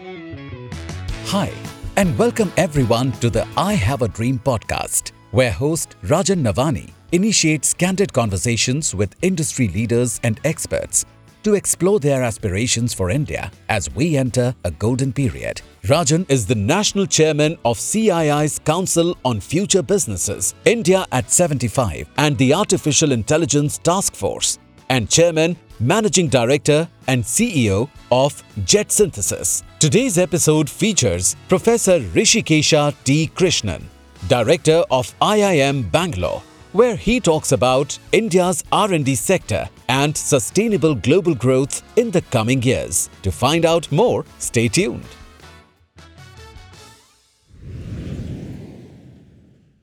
Hi, and welcome everyone to the I Have a Dream podcast, where host Rajan Navani initiates candid conversations with industry leaders and experts to explore their aspirations for India as we enter a golden period. Rajan is the national chairman of CII's Council on Future Businesses, India at 75, and the Artificial Intelligence Task Force, and chairman, managing director, and CEO of JetSynthesys. Today's episode features Professor Rishikesha T. Krishnan, director of IIM Bangalore, where he talks about India's R&D sector and sustainable global growth in the coming years. To find out more, stay tuned.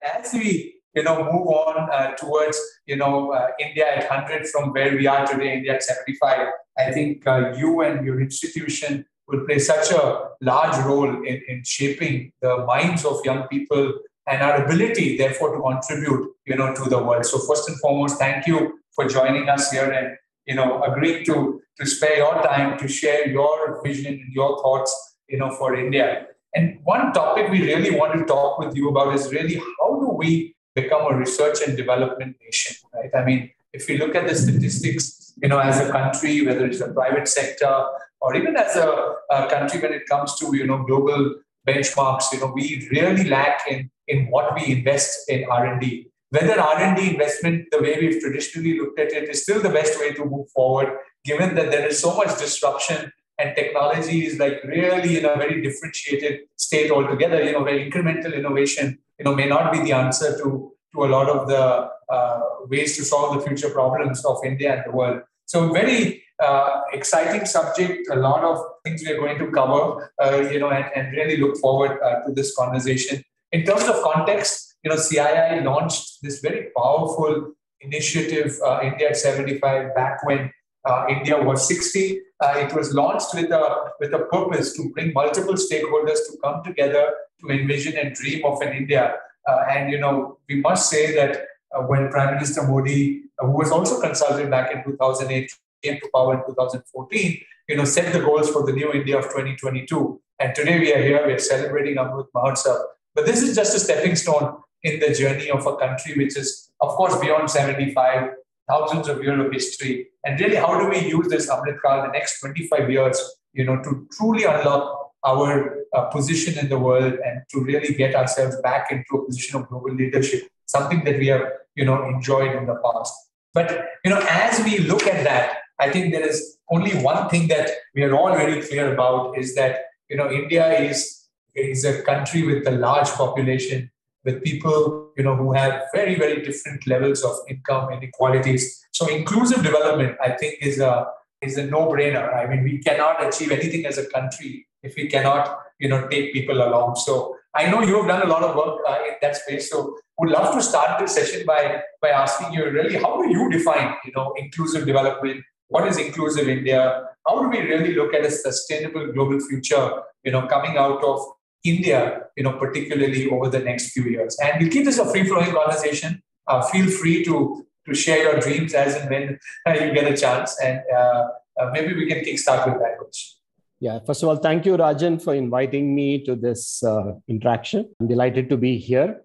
As we you know move on uh, towards you know uh, India at 100 from where we are today, India at 75, I think uh, you and your institution will play such a large role in, in shaping the minds of young people and our ability, therefore, to contribute, you know, to the world. So, first and foremost, thank you for joining us here and, you know, agreeing to to spare your time to share your vision and your thoughts, you know, for India. And one topic we really want to talk with you about is really how do we become a research and development nation, right? I mean, if we look at the statistics, you know, as a country, whether it's the private sector or even as a, a country when it comes to, you know, global benchmarks, you know, we really lack in, in what we invest in R&D. Whether R&D investment, the way we've traditionally looked at it, is still the best way to move forward, given that there is so much disruption and technology is like really in a very differentiated state altogether. You know, where incremental innovation, you know, may not be the answer to to a lot of the uh, ways to solve the future problems of India and the world. So very uh, exciting subject, a lot of things we are going to cover, uh, you know, and, and, really look forward uh, to this conversation. In terms of context, you know, CII launched this very powerful initiative, uh, India at 75, back when uh, India was 60. it was launched with a, with a purpose to bring multiple stakeholders to come together to envision and dream of an India uh, and you know, we must say that uh, when Prime Minister Modi, uh, who was also consulted back in 2008, came to power in 2014, you know, set the goals for the new India of 2022. And today we are here, we are celebrating Amrut Mahotsav. But this is just a stepping stone in the journey of a country which is, of course, beyond 75, thousands of years of history. And really, how do we use this Amrit Kal the next 25 years, you know, to truly unlock our uh, position in the world and to really get ourselves back into a position of global leadership, something that we have, you know, enjoyed in the past. But, you know, as we look at that, I think there is only one thing that we are all very clear about is that, you know, India is, is a country with a large population, with people, you know, who have very, very different levels of income inequalities. So inclusive development, I think, is a is a no-brainer. I mean, we cannot achieve anything as a country if we cannot, you know, take people along. So I know you have done a lot of work uh, in that space. So would love to start this session by by asking you really how do you define, you know, inclusive development? What is inclusive India? How do we really look at a sustainable global future, you know, coming out of India, you know, particularly over the next few years? And we'll keep this a free-flowing conversation. Uh, feel free to to share your dreams as and when uh, you get a chance. And uh, uh, maybe we can kickstart with that question. Yeah, first of all, thank you, Rajan, for inviting me to this uh, interaction. I'm delighted to be here.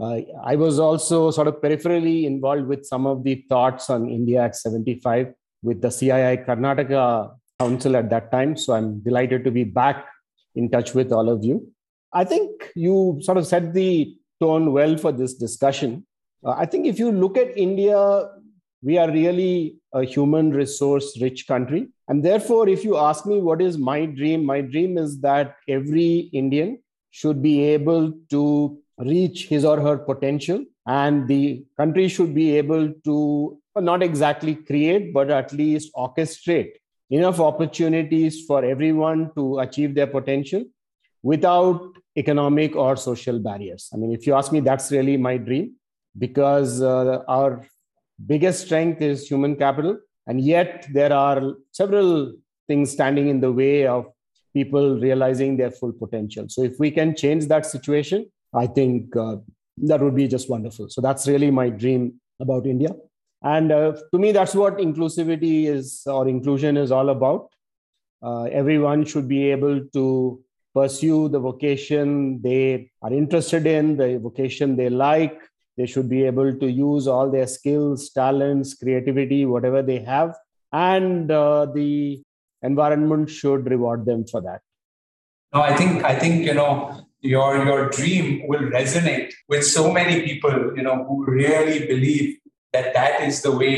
Uh, I was also sort of peripherally involved with some of the thoughts on India at 75 with the CII Karnataka Council at that time. So I'm delighted to be back in touch with all of you. I think you sort of set the tone well for this discussion. Uh, I think if you look at India, we are really a human resource rich country. And therefore, if you ask me what is my dream, my dream is that every Indian should be able to reach his or her potential, and the country should be able to not exactly create, but at least orchestrate enough opportunities for everyone to achieve their potential without economic or social barriers. I mean, if you ask me, that's really my dream because uh, our biggest strength is human capital. And yet, there are several things standing in the way of people realizing their full potential. So, if we can change that situation, I think uh, that would be just wonderful. So, that's really my dream about India. And uh, to me, that's what inclusivity is or inclusion is all about. Uh, everyone should be able to pursue the vocation they are interested in, the vocation they like. They should be able to use all their skills, talents, creativity, whatever they have, and uh, the environment should reward them for that. No, I think I think you know your your dream will resonate with so many people you know who really believe that that is the way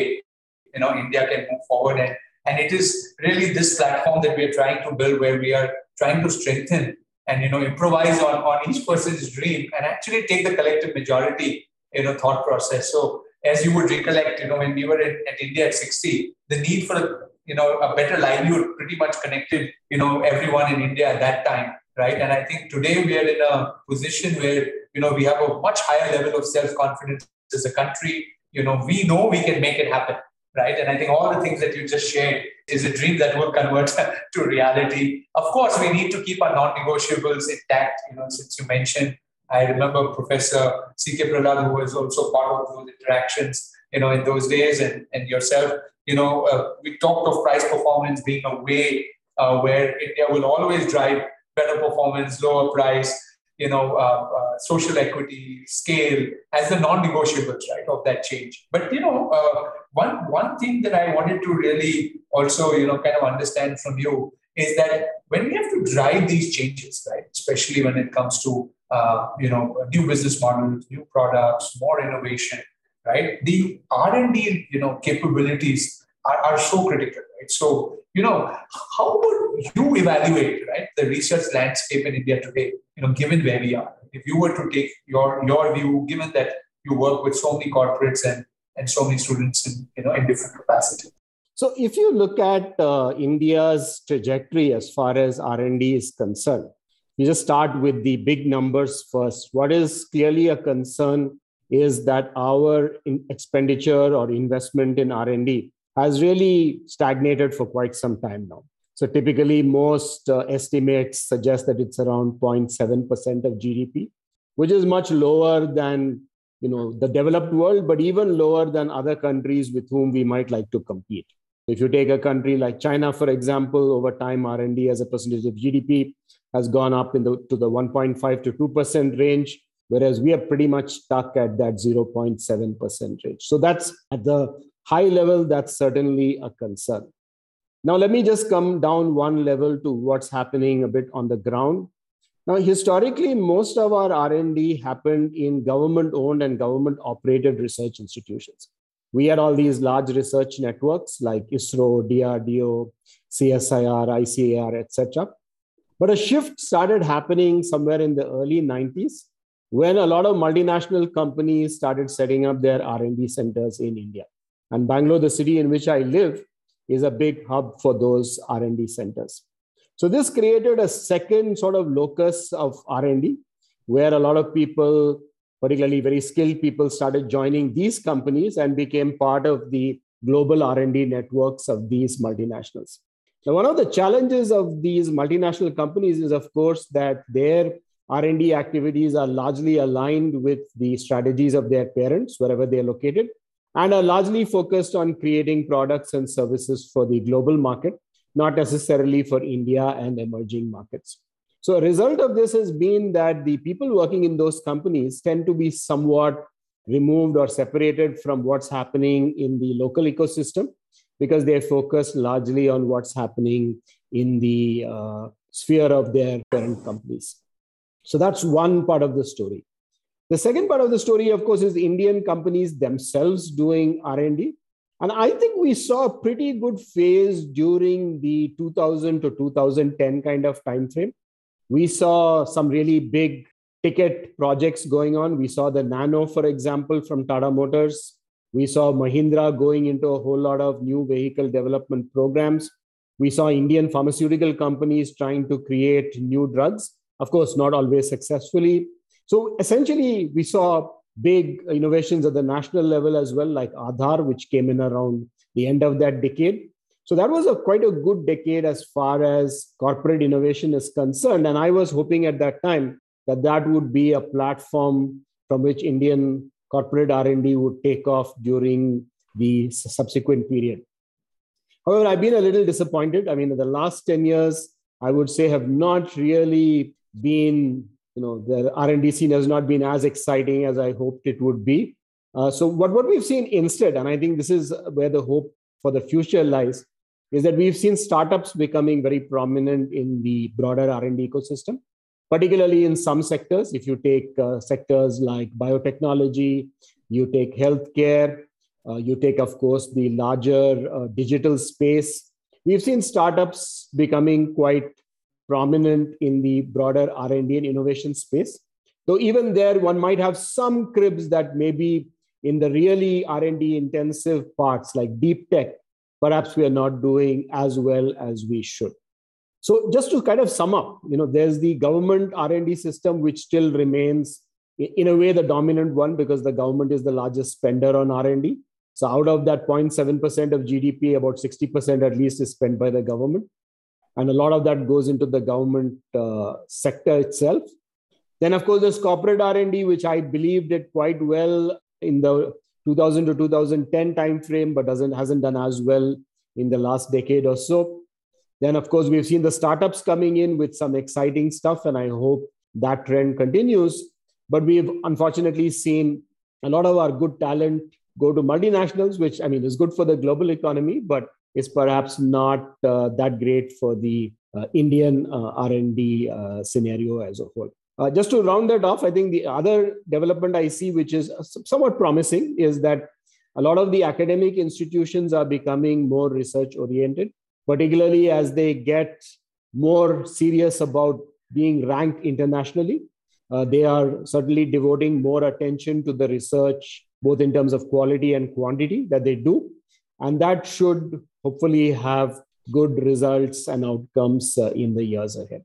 you know India can move forward and and it is really this platform that we are trying to build where we are trying to strengthen and you know improvise on, on each person's dream and actually take the collective majority you know thought process so as you would recollect you know when we were in, at india at 60 the need for you know a better livelihood pretty much connected you know everyone in india at that time right and i think today we are in a position where you know we have a much higher level of self-confidence as a country you know we know we can make it happen right? And I think all the things that you just shared is a dream that will convert to reality. Of course, we need to keep our non-negotiables intact. You know, since you mentioned, I remember Professor C.K. Prahalad, who was also part of those interactions, you know, in those days, and, and yourself. You know, uh, we talked of price performance being a way uh, where India will always drive better performance, lower price, you know, uh, uh, social equity, scale as the non-negotiables, right, of that change. But you know, uh, one one thing that I wanted to really also, you know, kind of understand from you is that when we have to drive these changes, right, especially when it comes to uh, you know new business models, new products, more innovation, right, the R and D, you know, capabilities are, are so critical, right? So you know, how would you evaluate, right, the research landscape in India today? You know, given where we are, if you were to take your your view, given that you work with so many corporates and and so many students in you know in different capacity. So, if you look at uh, India's trajectory as far as R and D is concerned, you just start with the big numbers first. What is clearly a concern is that our expenditure or investment in R and D has really stagnated for quite some time now. So typically, most uh, estimates suggest that it's around 0.7% of GDP, which is much lower than you know the developed world, but even lower than other countries with whom we might like to compete. If you take a country like China, for example, over time R&D as a percentage of GDP has gone up in the, to the 1.5 to 2% range, whereas we are pretty much stuck at that 0.7% range. So that's at the high level, that's certainly a concern. Now, let me just come down one level to what's happening a bit on the ground. Now, historically, most of our R&D happened in government-owned and government-operated research institutions. We had all these large research networks like ISRO, DRDO, CSIR, ICAR, etc. But a shift started happening somewhere in the early 90s when a lot of multinational companies started setting up their R&D centers in India. And Bangalore, the city in which I live, is a big hub for those R&D centers. So this created a second sort of locus of R&D, where a lot of people, particularly very skilled people, started joining these companies and became part of the global R&D networks of these multinationals. Now, one of the challenges of these multinational companies is, of course, that their R&D activities are largely aligned with the strategies of their parents, wherever they are located and are largely focused on creating products and services for the global market, not necessarily for India and emerging markets. So, a result of this has been that the people working in those companies tend to be somewhat removed or separated from what's happening in the local ecosystem because they're focused largely on what's happening in the uh, sphere of their parent companies. So, that's one part of the story. The second part of the story, of course, is Indian companies themselves doing R&D. And I think we saw a pretty good phase during the 2000 to 2010 kind of time frame. We saw some really big ticket projects going on. We saw the Nano, for example, from Tata Motors. We saw Mahindra going into a whole lot of new vehicle development programs. We saw Indian pharmaceutical companies trying to create new drugs, of course, not always successfully. So essentially, we saw big innovations at the national level as well, like Aadhaar, which came in around the end of that decade. So that was a quite a good decade as far as corporate innovation is concerned. And I was hoping at that time that that would be a platform from which Indian corporate R&D would take off during the subsequent period. However, I've been a little disappointed. I mean, the last 10 years, I would say have not really been, you know, the R&D scene has not been as exciting as I hoped it would be. Uh, so what, what we've seen instead, and I think this is where the hope for the future lies, is that we've seen startups becoming very prominent in the broader R&D ecosystem, particularly in some sectors. If you take uh, sectors like biotechnology, you take healthcare, uh, you take, of course, the larger uh, digital space. We've seen startups becoming quite prominent in the broader R&D and innovation space. Though even there, one might have some cribs that maybe in the really R&D intensive parts like deep tech, perhaps we are not doing as well as we should. So just to kind of sum up, you know, there's the government R&D system, which still remains in a way the dominant one because the government is the largest spender on R&D. So out of that 0.7% of GDP, about 60% at least is spent by the government. And a lot of that goes into the government uh, sector itself. Then, of course, there's corporate R&D, which I believe did quite well in the 2000 to 2010 timeframe, but doesn't hasn't done as well in the last decade or so. Then, of course, we've seen the startups coming in with some exciting stuff, and I hope that trend continues. But we've unfortunately seen a lot of our good talent go to multinationals, which I mean is good for the global economy, but is perhaps not uh, that great for the uh, Indian uh, R&D uh, scenario as a whole. Uh, just to round that off, I think the other development I see, which is somewhat promising, is that a lot of the academic institutions are becoming more research oriented, particularly as they get more serious about being ranked internationally. Uh, they are certainly devoting more attention to the research both in terms of quality and quantity that they do. And that should hopefully have good results and outcomes uh, in the years ahead.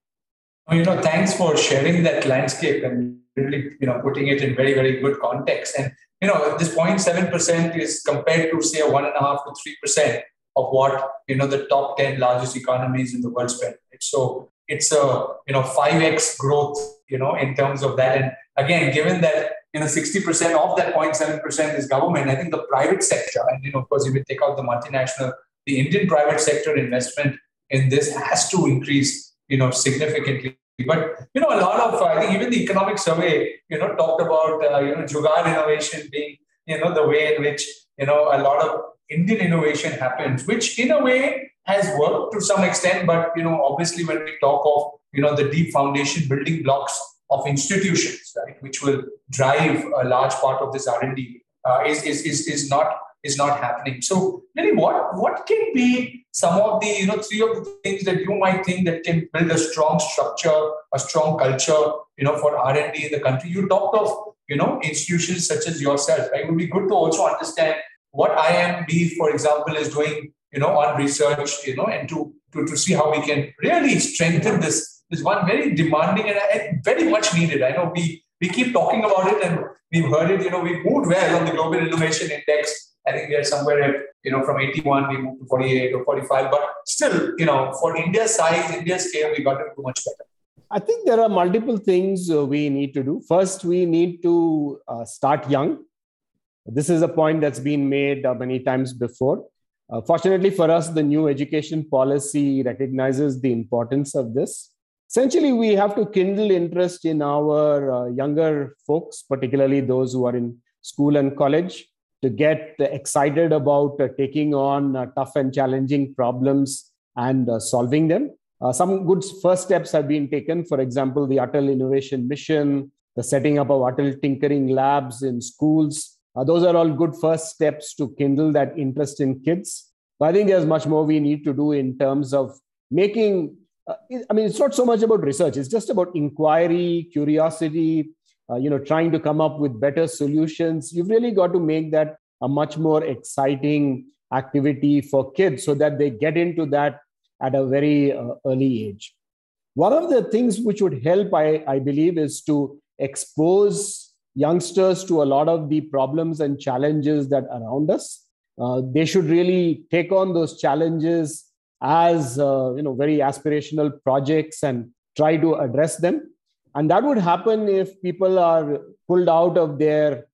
You know, thanks for sharing that landscape and really, you know, putting it in very, very good context. And, you know, this 0.7% is compared to, say, a one and a half to 3% of what, you know, the top 10 largest economies in the world spend. So it's a, you know, 5x growth, you know, in terms of that. And again, given that you know 60% of that 0.7% is government i think the private sector and you know of course if you take out the multinational the indian private sector investment in this has to increase you know significantly but you know a lot of i think even the economic survey you know talked about uh, you know jugaad innovation being you know the way in which you know a lot of indian innovation happens which in a way has worked to some extent but you know obviously when we talk of you know the deep foundation building blocks of institutions, right, which will drive a large part of this R&D, uh, is, is, is, is not is not happening. So, really, what what can be some of the you know three of the things that you might think that can build a strong structure, a strong culture, you know, for R and D in the country? You talked of you know institutions such as yourself. Right? It would be good to also understand what IIMB, for example, is doing, you know, on research, you know, and to to, to see how we can really strengthen this is one very demanding and very much needed. I know we we keep talking about it and we've heard it. You know, we moved well on the Global Innovation Index. I think we are somewhere at you know from 81 we moved to 48 or 45, but still, you know, for India's size, India's scale, we got to do much better. I think there are multiple things uh, we need to do. First, we need to uh, start young. This is a point that's been made uh, many times before. Uh, fortunately for us, the new education policy recognizes the importance of this. Essentially we have to kindle interest in our uh, younger folks particularly those who are in school and college to get excited about taking on tough and challenging problems and solving them. Uh, some good first steps have been taken. For example the atal innovation mission the setting up of atal tinkering labs in schools uh, those are all good first steps to kindle that interest in kids but i think there's much more we need to do in terms of making uh, I mean, it's not so much about research. It's just about inquiry, curiosity, uh, you know, trying to come up with better solutions. You've really got to make that a much more exciting activity for kids so that they get into that at a very uh, early age. One of the things which would help, I, I believe, is to expose youngsters to a lot of the problems and challenges that around us. Uh, they should really take on those challenges as uh, you know very aspirational projects and try to address them and that would happen if people are pulled out of their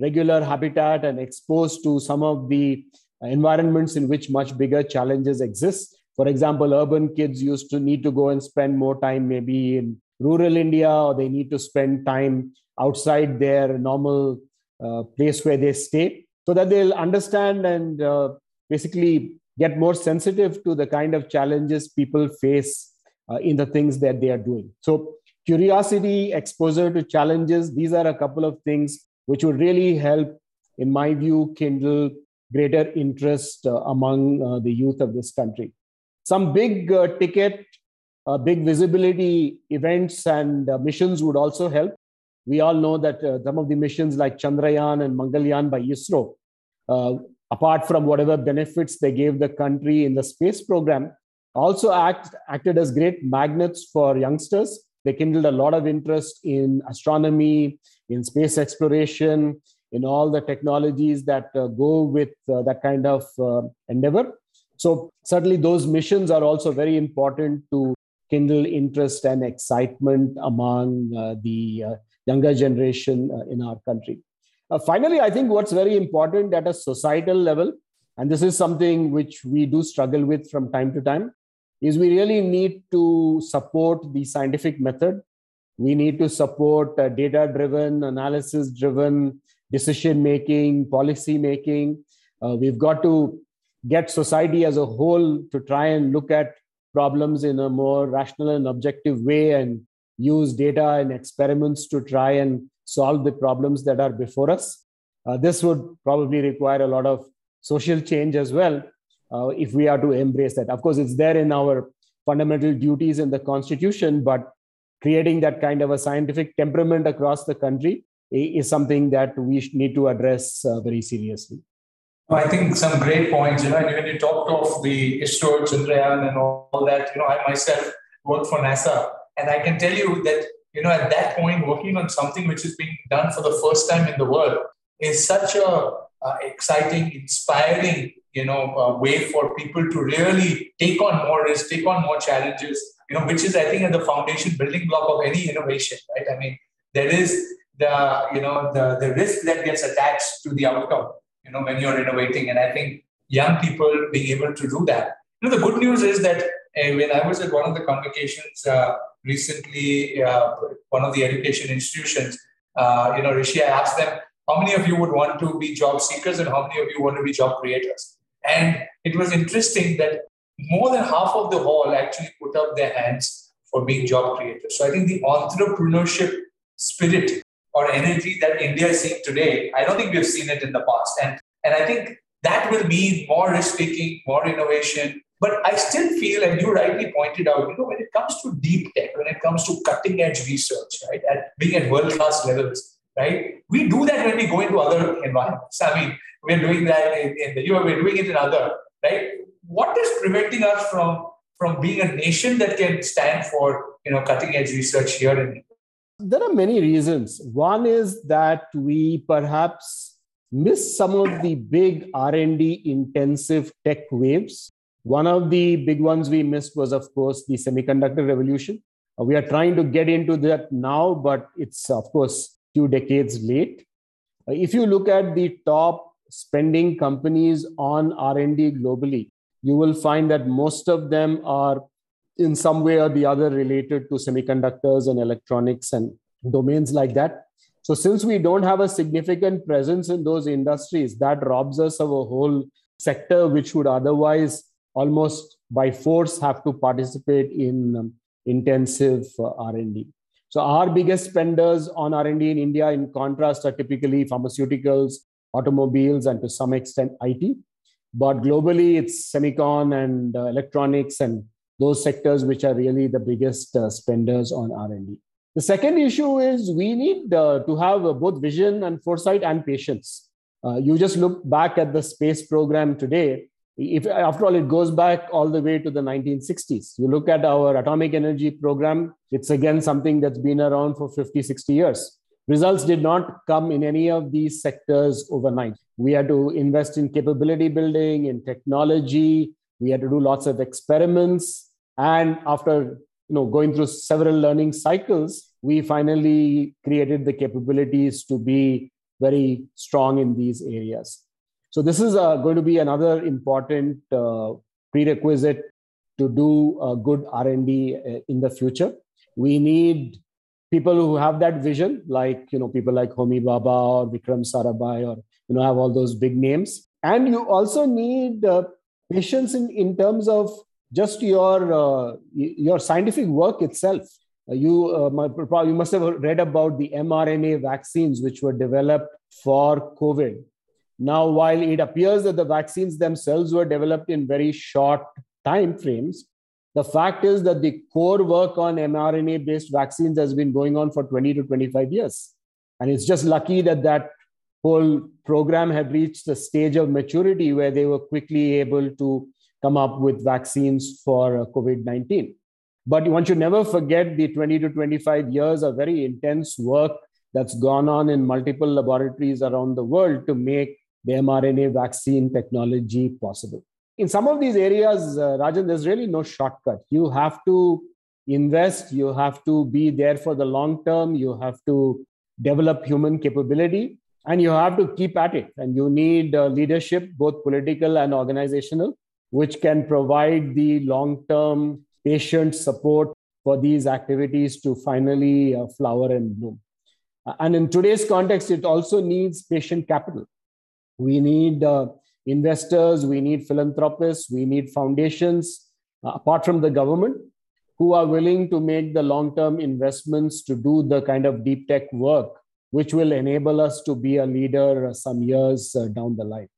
regular habitat and exposed to some of the environments in which much bigger challenges exist. For example, urban kids used to need to go and spend more time maybe in rural India, or they need to spend time outside their normal uh, place where they stay, so that they'll understand and uh, basically get more sensitive to the kind of challenges people face uh, in the things that they are doing. So, curiosity, exposure to challenges, these are a couple of things which would really help, in my view, kindle greater interest uh, among uh, the youth of this country. Some big uh, ticket, uh, big visibility events and uh, missions would also help. We all know that some of the missions like Chandrayaan and Mangalyaan by ISRO apart from whatever benefits they gave the country in the space program, also act, acted as great magnets for youngsters. They kindled a lot of interest in astronomy, in space exploration, in all the technologies that uh, go with uh, that kind of uh, endeavor. So, certainly, those missions are also very important to kindle interest and excitement among uh, the uh, younger generation uh, in our country. Uh, finally, I think what's very important at a societal level, and this is something which we do struggle with from time to time, is we really need to support the scientific method. We need to support uh, data driven, analysis driven decision making, policy making. Uh, we've got to get society as a whole to try and look at problems in a more rational and objective way and use data and experiments to try and solve the problems that are before us. Uh, this would probably require a lot of social change as well uh, if we are to embrace that. Of course, it's there in our fundamental duties in the Constitution, but creating that kind of a scientific temperament across the country is something that we need to address uh, very seriously. I think some great points. You know, and when you talked of the ISRO, Chandrayaan, and all that, you know, I myself work for NASA, and I can tell you that you know, at that point, working on something which is being done for the first time in the world is such a uh, exciting, inspiring, you know, uh, way for people to really take on more risk, take on more challenges. You know, which is I think at the foundation building block of any innovation, right? I mean, there is the you know the the risk that gets attached to the outcome. You know, when you're innovating, and I think young people being able to do that. You know, the good news is that uh, when I was at one of the convocations uh, recently, uh, one of the education institutions, uh, you know, Rishi, I asked them, how many of you would want to be job seekers and how many of you want to be job creators? And it was interesting that more than half of the hall actually put up their hands for being job creators. So I think the entrepreneurship spirit or energy that India is seeing today, I don't think we've seen it in the past. And, and I think that will mean more risk taking, more innovation, but I still feel, and you rightly pointed out, you know, when it comes to deep tech, when it comes to cutting edge research, right, at being at world class levels, right, we do that when we go into other environments. I mean, we're doing that in, in the US, we're doing it in other, right? What is preventing us from from being a nation that can stand for you know cutting edge research here in India? There are many reasons. One is that we perhaps miss some of the big R&D intensive tech waves one of the big ones we missed was, of course, the semiconductor revolution. Uh, we are trying to get into that now, but it's, of course, two decades late. Uh, if you look at the top spending companies on R&D globally, you will find that most of them are in some way or the other related to semiconductors and electronics and domains like that. So, since we don't have a significant presence in those industries, that robs us of a whole sector which would otherwise almost by force have to participate in um, intensive uh, r&d so our biggest spenders on r&d in india in contrast are typically pharmaceuticals automobiles and to some extent it but globally it's semicon and uh, electronics and those sectors which are really the biggest uh, spenders on r&d the second issue is we need uh, to have uh, both vision and foresight and patience. Uh, you just look back at the space program today. If after all it goes back all the way to the 1960s you look at our atomic energy program it's again something that's been around for 50 60 years. Results did not come in any of these sectors overnight. We had to invest in capability building in technology. We had to do lots of experiments and after you know going through several learning cycles we finally created the capabilities to be very strong in these areas So this is uh, going to be another important uh, prerequisite to do uh, good R&D uh, in the future. We need people who have that vision, like you know people like Homi Bhabha or Vikram Sarabhai, or you know have all those big names. And you also need uh, patience in, in terms of just your uh, your scientific work itself. Uh, you uh, you must have read about the mRNA vaccines which were developed for COVID. Now, while it appears that the vaccines themselves were developed in very short time frames, the fact is that the core work on mRNA based vaccines has been going on for 20 to 25 years. And it's just lucky that that whole program had reached the stage of maturity where they were quickly able to come up with vaccines for uh, COVID 19. But one should never forget the 20 to 25 years of very intense work that's gone on in multiple laboratories around the world to make the mRNA vaccine technology possible. In some of these areas, uh, Rajan, there's really no shortcut. You have to invest, you have to be there for the long term, you have to develop human capability, and you have to keep at it. And you need uh, leadership, both political and organizational, which can provide the long term patient support for these activities to finally uh, flower and bloom. And in today's context, it also needs patient capital. We need uh, investors, we need philanthropists, we need foundations, uh, apart from the government, who are willing to make the long term investments to do the kind of deep tech work which will enable us to be a leader some years uh, down the line.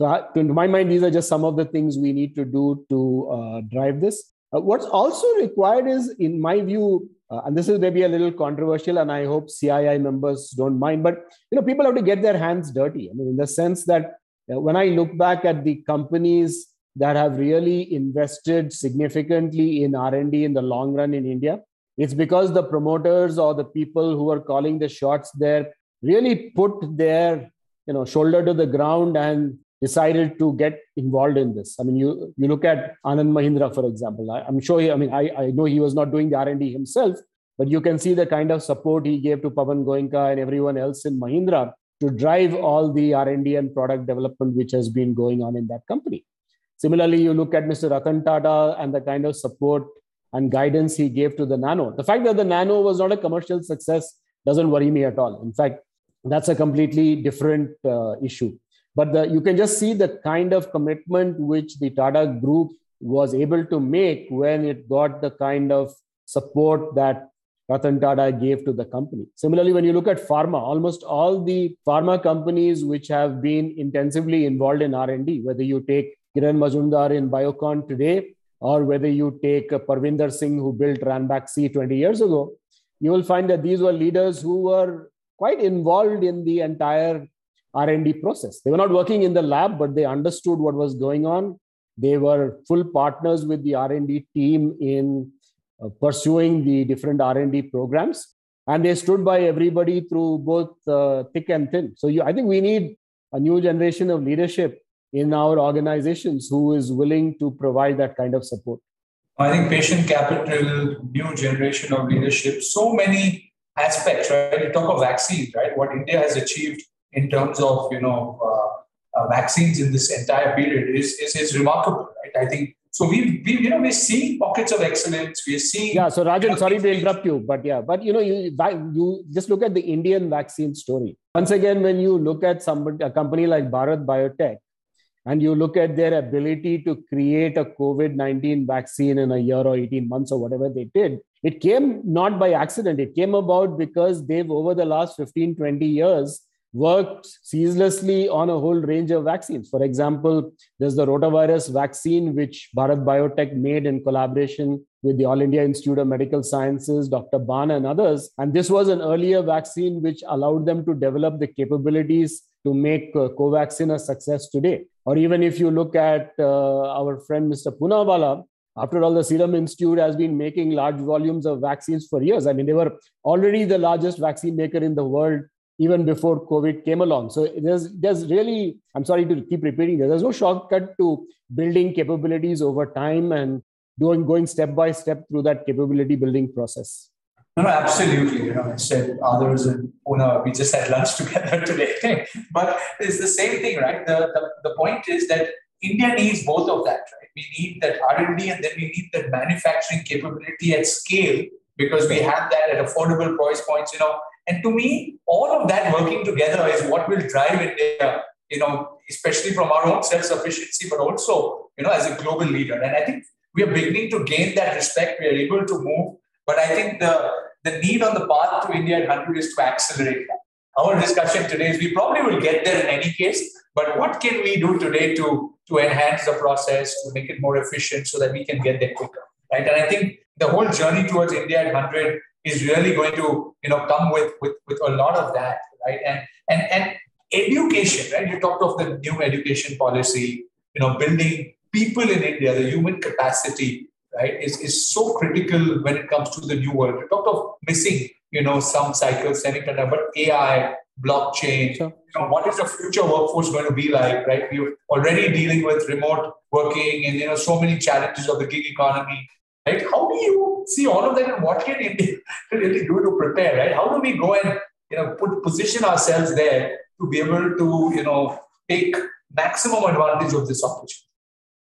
So, to my mind, these are just some of the things we need to do to uh, drive this. Uh, what's also required is, in my view, uh, and this is maybe a little controversial, and I hope CII members don't mind, but you know, people have to get their hands dirty. I mean, in the sense that uh, when I look back at the companies that have really invested significantly in R&D in the long run in India, it's because the promoters or the people who are calling the shots there really put their you know shoulder to the ground and decided to get involved in this. I mean, you you look at Anand Mahindra, for example. I, am sure he, I mean, I, I know he was not doing the R&D himself, but you can see the kind of support he gave to Pawan Goenka and everyone else in Mahindra to drive all the R&D and product development which has been going on in that company. Similarly, you look at Mr. Ratan Tata and the kind of support and guidance he gave to the Nano. The fact that the Nano was not a commercial success doesn't worry me at all. In fact, that's a completely different uh, issue. But the, you can just see the kind of commitment which the Tata Group was able to make when it got the kind of support that Ratan Tata gave to the company. Similarly, when you look at pharma, almost all the pharma companies which have been intensively involved in R&D, whether you take Kiran Mazumdar in Biocon today, or whether you take Parvinder Singh who built Ranbaxy 20 years ago, you will find that these were leaders who were quite involved in the entire R&D process. They were not working in the lab, but they understood what was going on. They were full partners with the R&D team in uh, pursuing the different R&D programs, and they stood by everybody through both uh, thick and thin. So you, I think we need a new generation of leadership in our organizations who is willing to provide that kind of support. I think patient capital, new generation of leadership, so many aspects, right? You talk of vaccines, right? What India has achieved in terms of you know uh, uh, vaccines in this entire period is, is is remarkable, right? I think so. We we you know we're seeing pockets of excellence. We're seeing yeah. So Rajan, sorry to interrupt you, but yeah, but you know you you just look at the Indian vaccine story. Once again, when you look at somebody a company like Bharat Biotech, and you look at their ability to create a COVID 19 vaccine in a year or 18 months or whatever they did, it came not by accident. It came about because they've, over the last 15, 20 years, worked ceaselessly on a whole range of vaccines. For example, there's the rotavirus vaccine, which Bharat Biotech made in collaboration with the All India Institute of Medical Sciences, Dr. Bhan, and others. And this was an earlier vaccine which allowed them to develop the capabilities to make uh, Covaxin a success today. Or even if you look at uh, our friend Mr. Poonawalla, after all, the Serum Institute has been making large volumes of vaccines for years. I mean, they were already the largest vaccine maker in the world even before COVID came along. So there's there's really, I'm sorry to keep repeating this, there's no shortcut to building capabilities over time and doing going step by step through that capability building process. No, no, absolutely. You know, I said others and Pune, we just had lunch together today. but it's the same thing, right? The, the, the point is that India needs both of that, right? We need that R&D and then we need that manufacturing capability at scale because we have that at affordable price points, you know. And to me, all of that working together is what will drive India, you know, especially from our own self-sufficiency, but also, you know, as a global leader. And I think we are beginning to gain that respect. We are able to move. But I think the, the need on the path to India at 100 is to accelerate that. Our discussion today is we probably will get there in any case, but what can we do today to, to enhance the process, to make it more efficient so that we can get there quicker? Right. And I think the whole journey towards India at 100 is really going to, you know, come with, with, with a lot of that. Right. And, and, and education, right? You talked of the new education policy, you know, building people in India, the human capacity, right, is, is so critical when it comes to the new world. you talked of missing, you know, some cycles, semiconductor, but AI, blockchain, sure. you know, what is the future workforce going to be like, right? We're already dealing with remote working and, you know, so many challenges of the gig economy, right? How do you see all of that and what can India really do to prepare, right? How do we go and, you know, put position ourselves there to be able to, you know, take maximum advantage of this opportunity?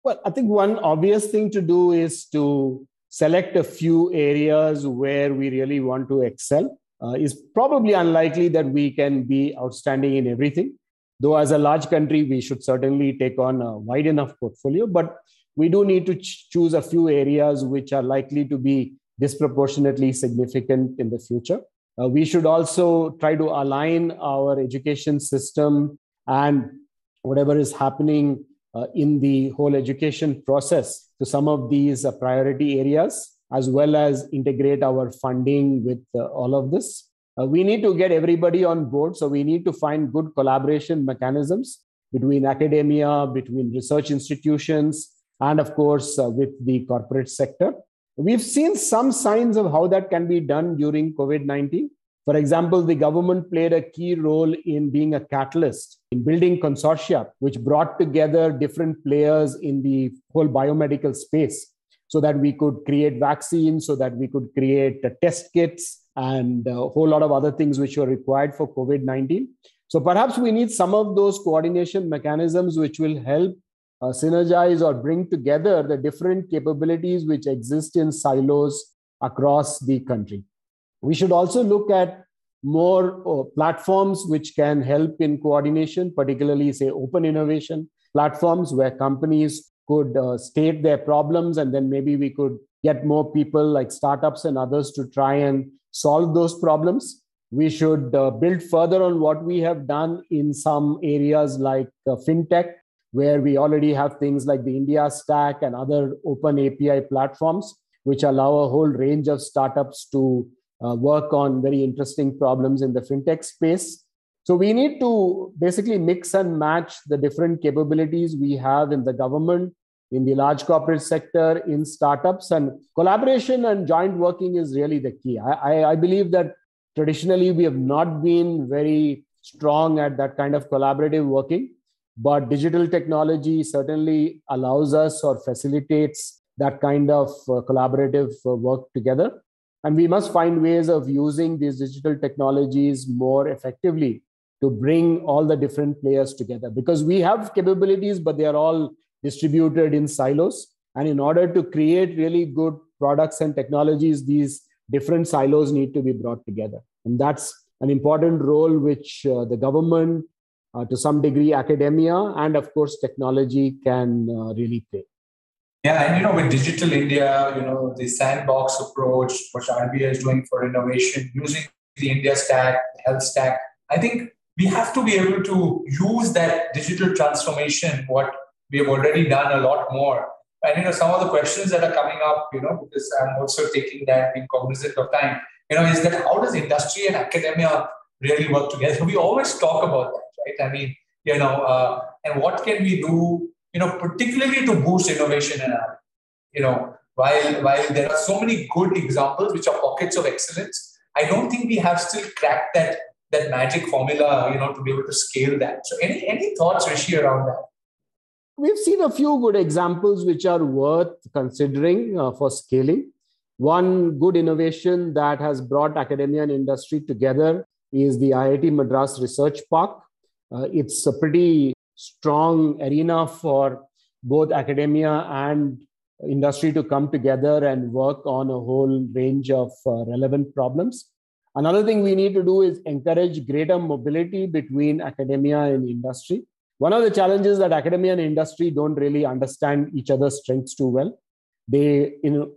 Well, I think one obvious thing to do is to select a few areas where we really want to excel. Uh, is probably unlikely that we can be outstanding in everything. Though, as a large country, we should certainly take on a wide enough portfolio. But we do need to ch- choose a few areas which are likely to be disproportionately significant in the future. Uh, we should also try to align our education system and whatever is happening uh, in the whole education process to some of these uh, priority areas, as well as integrate our funding with uh, all of this. Uh, we need to get everybody on board. So we need to find good collaboration mechanisms between academia, between research institutions, and of course, uh, with the corporate sector. We've seen some signs of how that can be done during COVID 19. For example, the government played a key role in being a catalyst in building consortia, which brought together different players in the whole biomedical space so that we could create vaccines, so that we could create uh, test kits and a whole lot of other things which were required for COVID 19. So perhaps we need some of those coordination mechanisms which will help uh, synergize or bring together the different capabilities which exist in silos across the country. We should also look at more uh, platforms which can help in coordination, particularly, say, open innovation platforms where companies could uh, state their problems and then maybe we could get more people like startups and others to try and solve those problems. We should uh, build further on what we have done in some areas like uh, fintech, where we already have things like the India Stack and other open API platforms, which allow a whole range of startups to uh, work on very interesting problems in the fintech space. So we need to basically mix and match the different capabilities we have in the government, in the large corporate sector, in startups, and collaboration and joint working is really the key. I, I, I believe that traditionally we have not been very strong at that kind of collaborative working, but digital technology certainly allows us or facilitates that kind of uh, collaborative uh, work together. And we must find ways of using these digital technologies more effectively to bring all the different players together because we have capabilities, but they are all distributed in silos. And in order to create really good products and technologies, these different silos need to be brought together. And that's an important role which uh, the government, uh, to some degree, academia, and of course, technology can uh, really play. Yeah, and you know, with Digital India, you know, the sandbox approach, what RBI is doing for innovation, using the India stack, health stack, I think we have to be able to use that digital transformation, what we have already done a lot more. And you know, some of the questions that are coming up, you know, because I'm also taking that, being cognizant of time, you know, is that how does industry and academia really work together? We always talk about that, right? I mean, you know, uh, and what can we do you know, particularly to boost innovation and R. You know, while while there are so many good examples which are pockets of excellence, I don't think we have still cracked that that magic formula, you know, to be able to scale that. So, any any thoughts, Rishi, around that? We've seen a few good examples which are worth considering uh, for scaling. One good innovation that has brought academia and industry together is the IIT Madras Research Park. Uh, it's a pretty strong arena for both academia and industry to come together and work on a whole range of uh, relevant problems. Another thing we need to do is encourage greater mobility between academia and industry. One of the challenges that academia and industry don't really understand each other's strengths too well. They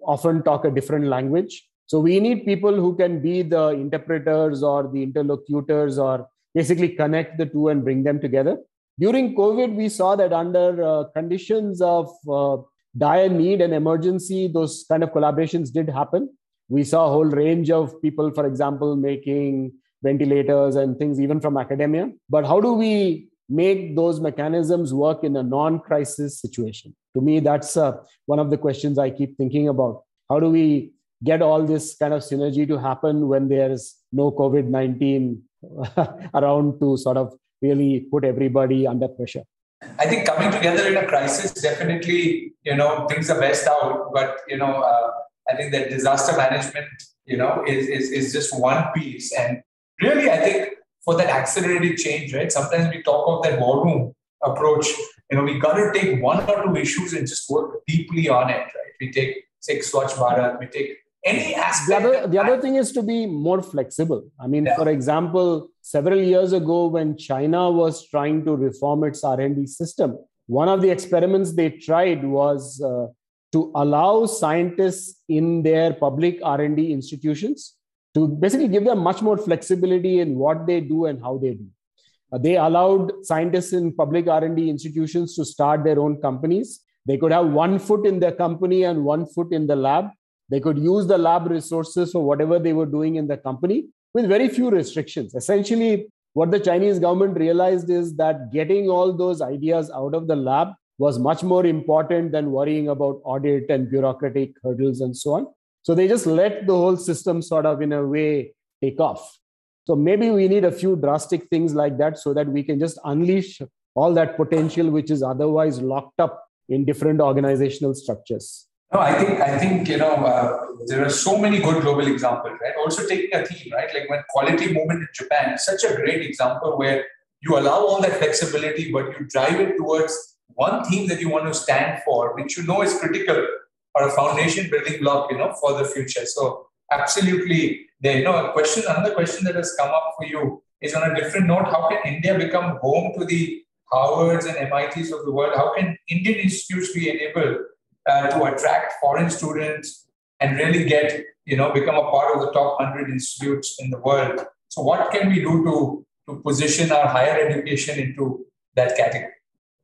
often talk a different language. So we need people who can be the interpreters or the interlocutors or basically connect the two and bring them together. During COVID, we saw that under uh, conditions of uh, dire need and emergency, those kind of collaborations did happen. We saw a whole range of people, for example, making ventilators and things even from academia. But how do we make those mechanisms work in a non crisis situation? To me, that's uh, one of the questions I keep thinking about. How do we get all this kind of synergy to happen when there's no COVID 19 around to sort of really put everybody under pressure? I think coming together in a crisis definitely, you know, brings the best out. But you know, uh, I think that disaster management, you know, is, is is just one piece. And really, I think for that accelerated change, right? Sometimes we talk of that war room approach. You know, we got to take one or two issues and just work deeply on it, right? We take say Swachh Bharat, we take any aspect. The other, the other thing is to be more flexible. I mean, yeah. for example, several years ago when China was trying to reform its R&D system, one of the experiments they tried was uh, to allow scientists in their public R&D institutions to basically give them much more flexibility in what they do and how they do. Uh, they allowed scientists in public R&D institutions to start their own companies. They could have one foot in their company and one foot in the lab they could use the lab resources for whatever they were doing in the company with very few restrictions. Essentially, what the Chinese government realized is that getting all those ideas out of the lab was much more important than worrying about audit and bureaucratic hurdles and so on. So they just let the whole system sort of, in a way, take off. So maybe we need a few drastic things like that so that we can just unleash all that potential which is otherwise locked up in different organizational structures. No, I think I think you know uh, there are so many good global examples, right? Also taking a theme, right? Like when quality movement in Japan, such a great example where you allow all that flexibility, but you drive it towards one theme that you want to stand for, which you know is critical or a foundation building block, you know, for the future. So absolutely, there. You know, a question, another question that has come up for you is on a different note: How can India become home to the Harvards and MITs of the world? How can Indian institutes be enabled? Uh, to attract foreign students and really get, you know, become a part of the top 100 institutes in the world. So, what can we do to, to position our higher education into that category?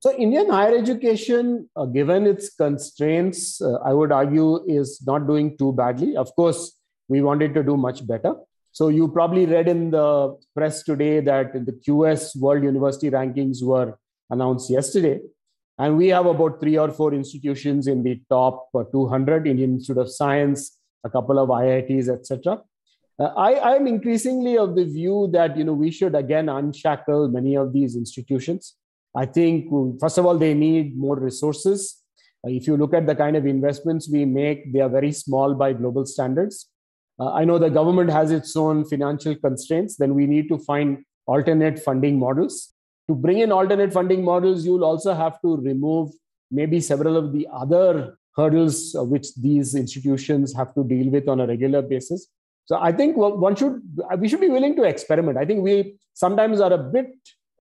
So, Indian higher education, uh, given its constraints, uh, I would argue is not doing too badly. Of course, we wanted to do much better. So, you probably read in the press today that the QS World University rankings were announced yesterday. And we have about three or four institutions in the top uh, 200 Indian Institute of Science, a couple of IITs, etc. Uh, I am increasingly of the view that you know we should again unshackle many of these institutions. I think first of all they need more resources. Uh, if you look at the kind of investments we make, they are very small by global standards. Uh, I know the government has its own financial constraints. Then we need to find alternate funding models to bring in alternate funding models, you'll also have to remove maybe several of the other hurdles uh, which these institutions have to deal with on a regular basis. So I think one should uh, we should be willing to experiment. I think we sometimes are a bit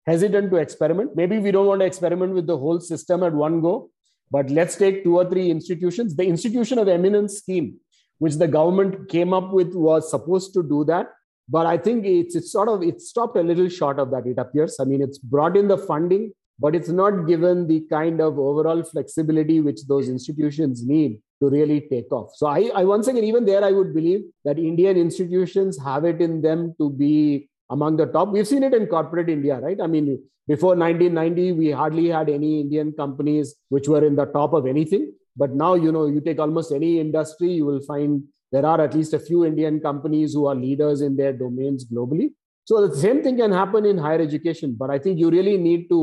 hesitant to experiment. Maybe we don't want to experiment with the whole system at one go, but let's take two or three institutions. The institution of eminence scheme, which the government came up with, was supposed to do that but i think it's it's sort of it's stopped a little short of that. It appears. I mean it's brought in the funding but it's not given the kind of overall flexibility which those institutions need to really take off. So i, I once again even there i would believe that indian institutions have it in them to be among the top. We've seen it in corporate india right? I mean before 1990 we hardly had any indian companies which were in the top of anything. But now you know you take almost any industry you will find there are at least a few Indian companies who are leaders in their domains globally. So the same thing can happen in higher education, but I think you really need to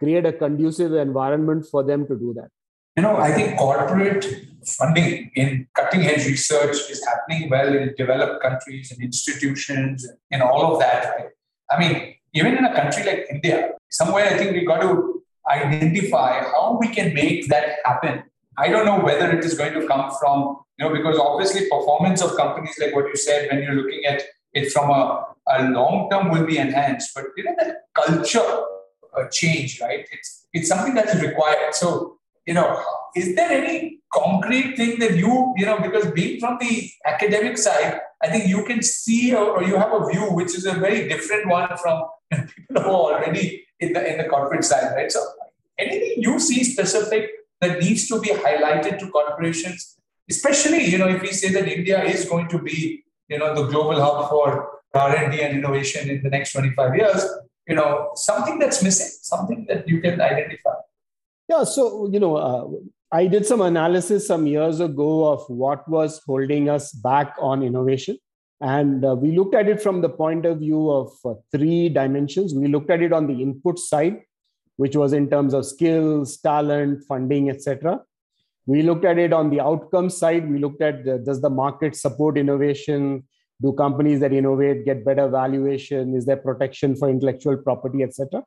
create a conducive environment for them to do that. you know, I think corporate funding in cutting edge research is happening well in developed countries and institutions and all of that. Right? I mean, even in a country like India, somewhere I think we got to identify how we can make that happen. I don't know whether it is going to come from, you know, because obviously performance of companies like what you said when you're looking at it from a, a long term will be enhanced, but you know that culture uh, change, right? It's it's something that is required. So you know, is there any concrete thing that you, you know, because being from the academic side, I think you can see or, or you have a view which is a very different one from people who are already in the in the corporate side, right? So anything you see specific that needs to be highlighted to corporations, especially, you know, if we say that India is going to be, you know, the global hub for R&D and innovation in the next 25 years, you know, something that's missing, something that you can identify. Yeah, so you know, uh, I did some analysis some years ago of what was holding us back on innovation, and uh, we looked at it from the point of view of uh, three dimensions. We looked at it on the input side, which was in terms of skills, talent, funding, etc. We looked at it on the outcome side. We looked at the, does the market support innovation? Do companies that innovate get better valuation? Is there protection for intellectual property, etc.?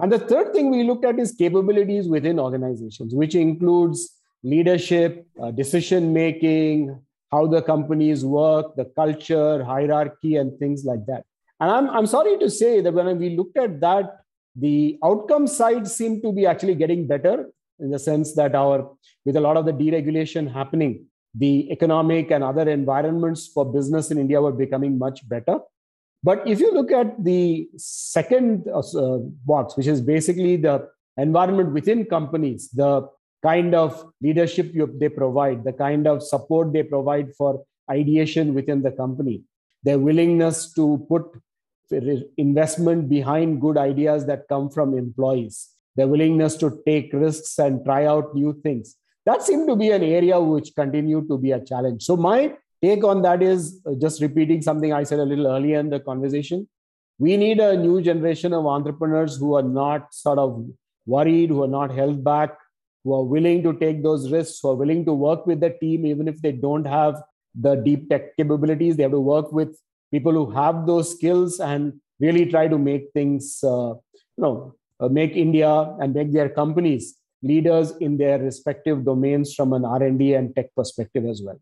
And the third thing we looked at is capabilities within organizations, which includes leadership, uh, decision making, how the companies work, the culture, hierarchy, and things like that. And I'm, I'm sorry to say that when we looked at that, the outcome side seemed to be actually getting better in the sense that our, with a lot of the deregulation happening, the economic and other environments for business in India were becoming much better. But if you look at the second uh, uh, box, which is basically the environment within companies, the kind of leadership you, they provide, the kind of support they provide for ideation within the company, their willingness to put investment behind good ideas that come from employees, their willingness to take risks and try out new things. That seemed to be an area which continued to be a challenge. So, my take on that is uh, just repeating something I said a little earlier in the conversation. We need a new generation of entrepreneurs who are not sort of worried, who are not held back, who are willing to take those risks, who are willing to work with the team, even if they don't have the deep tech capabilities. They have to work with people who have those skills and really try to make things, uh, you know, uh, make India and make their companies leaders in their respective domains from an R&D and tech perspective as well.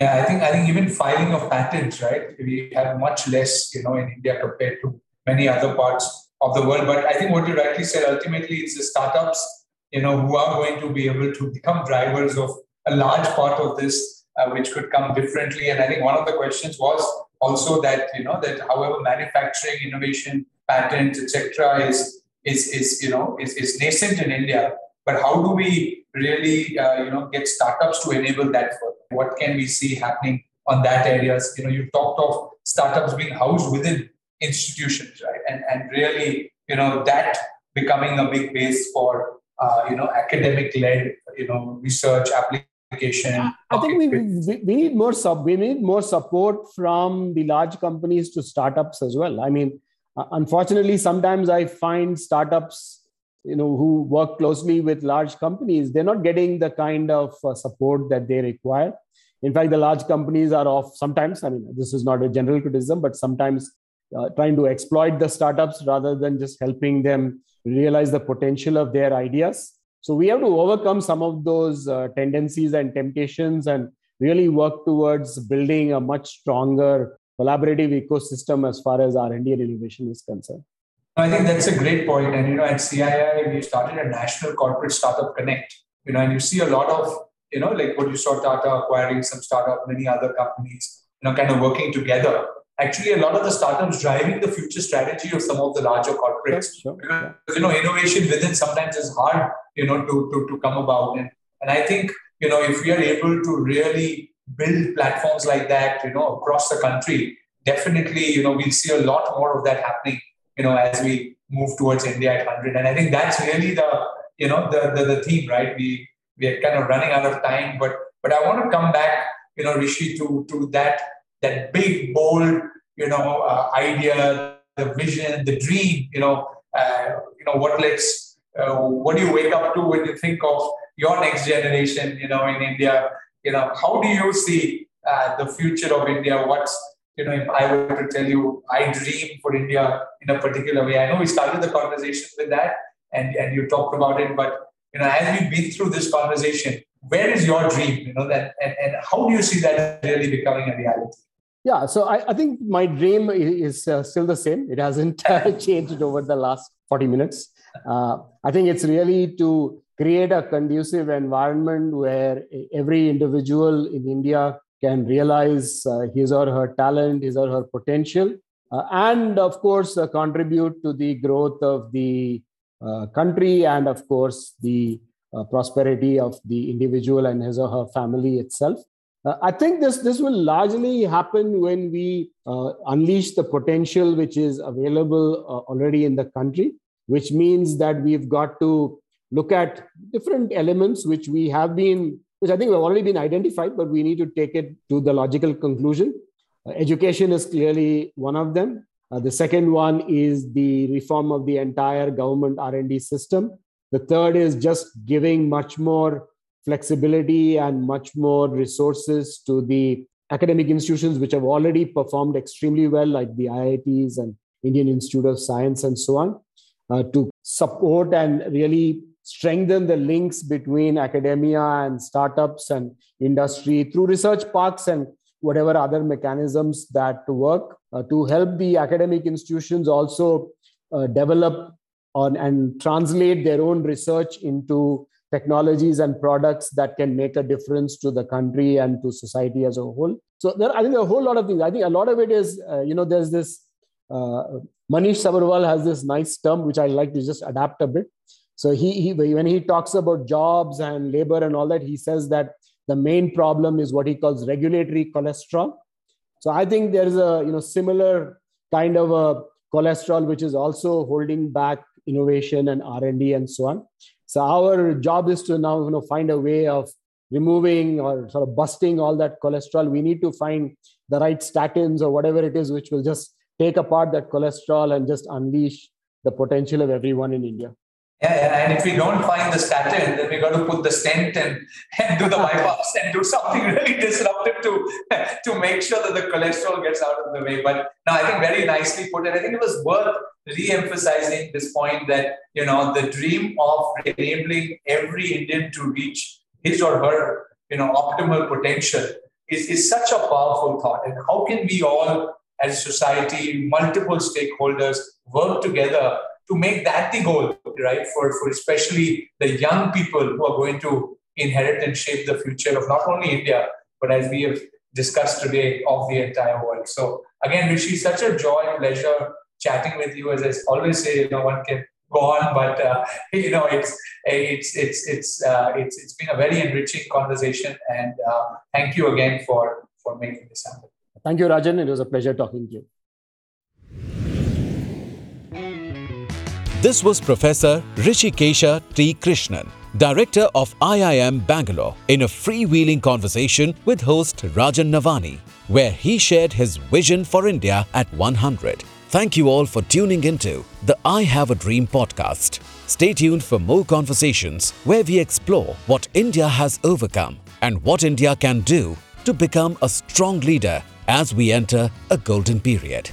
Yeah, I think I think even filing of patents, right? We have much less, you know, in India compared to many other parts of the world. But I think what you rightly said, ultimately, it's the startups, you know, who are going to be able to become drivers of a large part of this, uh, which could come differently. And I think one of the questions was also that you know that however manufacturing, innovation, patents, etc., is is is you know is, is nascent in India, but how do we really uh, you know get startups to enable that? What can we see happening on that areas? You know, you talked of startups being housed within institutions, right? And and really, you know, that becoming a big base for uh, you know academic led you know research application. I think we, we, we need more sub we need more support from the large companies to startups as well. I mean, uh, unfortunately, sometimes I find startups you know who work closely with large companies they're not getting the kind of uh, support that they require. In fact the large companies are off sometimes. I mean this is not a general criticism but sometimes uh, trying to exploit the startups rather than just helping them realize the potential of their ideas so we have to overcome some of those uh, tendencies and temptations and really work towards building a much stronger collaborative ecosystem as far as r&d and innovation is concerned I think that's a great point. And you know, at CII, we started a national corporate startup connect. You know, and you see a lot of you know, like what you saw Tata acquiring some startup, many other companies, you know, kind of working together. Actually, a lot of the startups driving the future strategy of some of the larger corporates. Sure. Because, you know, innovation within sometimes is hard, you know, to, to, to come about. And, and I think, you know, if we are able to really build platforms like that, you know, across the country, definitely, you know, we'll see a lot more of that happening you know, as we move towards India at 100. And I think that's really the, you know, the, the, the theme, right? We, we are kind of running out of time, but, but I want to come back, you know, Rishi, to, to that, that big, bold, you know, uh, idea, the vision, the dream, you know, uh, you know, what let's, uh, what do you wake up to when you think of, your next generation, you know, in India, you know, how do you see uh, the future of India? What's, you know, if I were to tell you, I dream for India in a particular way. I know we started the conversation with that and, and you talked about it, but, you know, as we've been through this conversation, where is your dream, you know, that, and, and how do you see that really becoming a reality? Yeah, so I, I think my dream is uh, still the same. It hasn't uh, changed over the last 40 minutes. Uh, I think it's really to create a conducive environment where every individual in India can realize uh, his or her talent, his or her potential, uh, and of course, uh, contribute to the growth of the country and, of course, the prosperity of the individual and his or her family itself. Uh, I think this this will largely happen when we uh, unleash the potential which is available uh, already in the country, which means that we've got to look at different elements which we have been, which I think have already been identified, but we need to take it to the logical conclusion. Uh, education is clearly one of them. Uh, the second one is the reform of the entire government R&D system. The third is just giving much more flexibility and much more resources to the academic institutions which have already performed extremely well, like the IITs and Indian Institute of Science and so on, uh, to support and really strengthen the links between academia and startups and industry through research parks and whatever other mechanisms that work uh, to help the academic institutions also uh, develop on and translate their own research into technologies and products that can make a difference to the country and to society as a whole. So there, I think a whole lot of things. I think a lot of it is, uh, you know, there's this. Uh, Manish Sabharwal has this nice term which I like to just adapt a bit. So he, he when he talks about jobs and labor and all that, he says that the main problem is what he calls regulatory cholesterol. So I think there is a you know similar kind of a cholesterol which is also holding back innovation and R&D and so on. So our job is to now you know, find a way of removing or sort of busting all that cholesterol. We need to find the right statins or whatever it is, which will just take apart that cholesterol and just unleash the potential of everyone in India. Yeah, and if we don't find the statin, then we got to put the stent and, and do the bypass and do something really disruptive to to make sure that the cholesterol gets out of the way. But now I think very nicely put, and I think it was worth re-emphasizing this point that you know the dream of enabling every Indian to reach his or her you know optimal potential is, is such a powerful thought. And how can we all as society, multiple stakeholders work together to make that the goal, right? For, for especially the young people who are going to inherit and shape the future of not only India, but as we have discussed today, of the entire world. So again, Rishi, such a joy, and pleasure chatting with you. As I always say, you know, one can go on, but uh, you know, it's it's it's it's uh, it's it's been a very enriching conversation, and uh, thank you again for for making this happen. Thank you, Rajan. It was a pleasure talking to you. This was Professor Rishikesha T. Krishnan, Director of IIM Bangalore, in a freewheeling conversation with host Rajan Navani, where he shared his vision for India at 100. Thank you all for tuning into the I Have a Dream podcast. Stay tuned for more conversations where we explore what India has overcome and what India can do to become a strong leader as we enter a golden period.